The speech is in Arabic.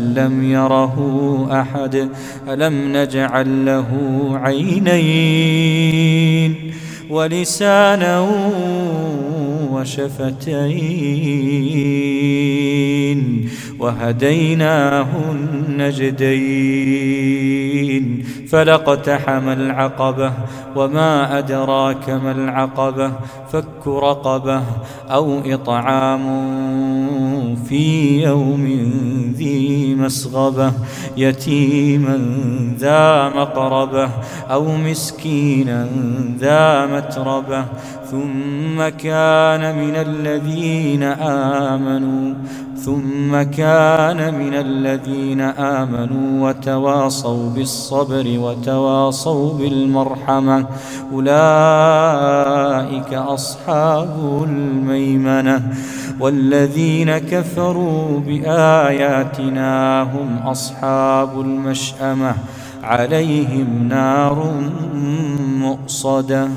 لم يره أحد ألم نجعل له عينين؟ ولسانا وشفتين. وهديناه النجدين. فلاقتحم العقبة وما أدراك ما العقبة فك رقبة أو إطعام في يوم ذي مسغبة يتيما ذا مقربة أو مسكينا ذا متربة. ثم كان من الذين آمنوا ثم كان من الذين آمنوا وتواصوا بالصبر وتواصوا بالمرحمة. أولئك أصحاب الميمنة. والذين كفروا بآياتنا هم أصحاب المشأمة. عليهم نار مؤصدة.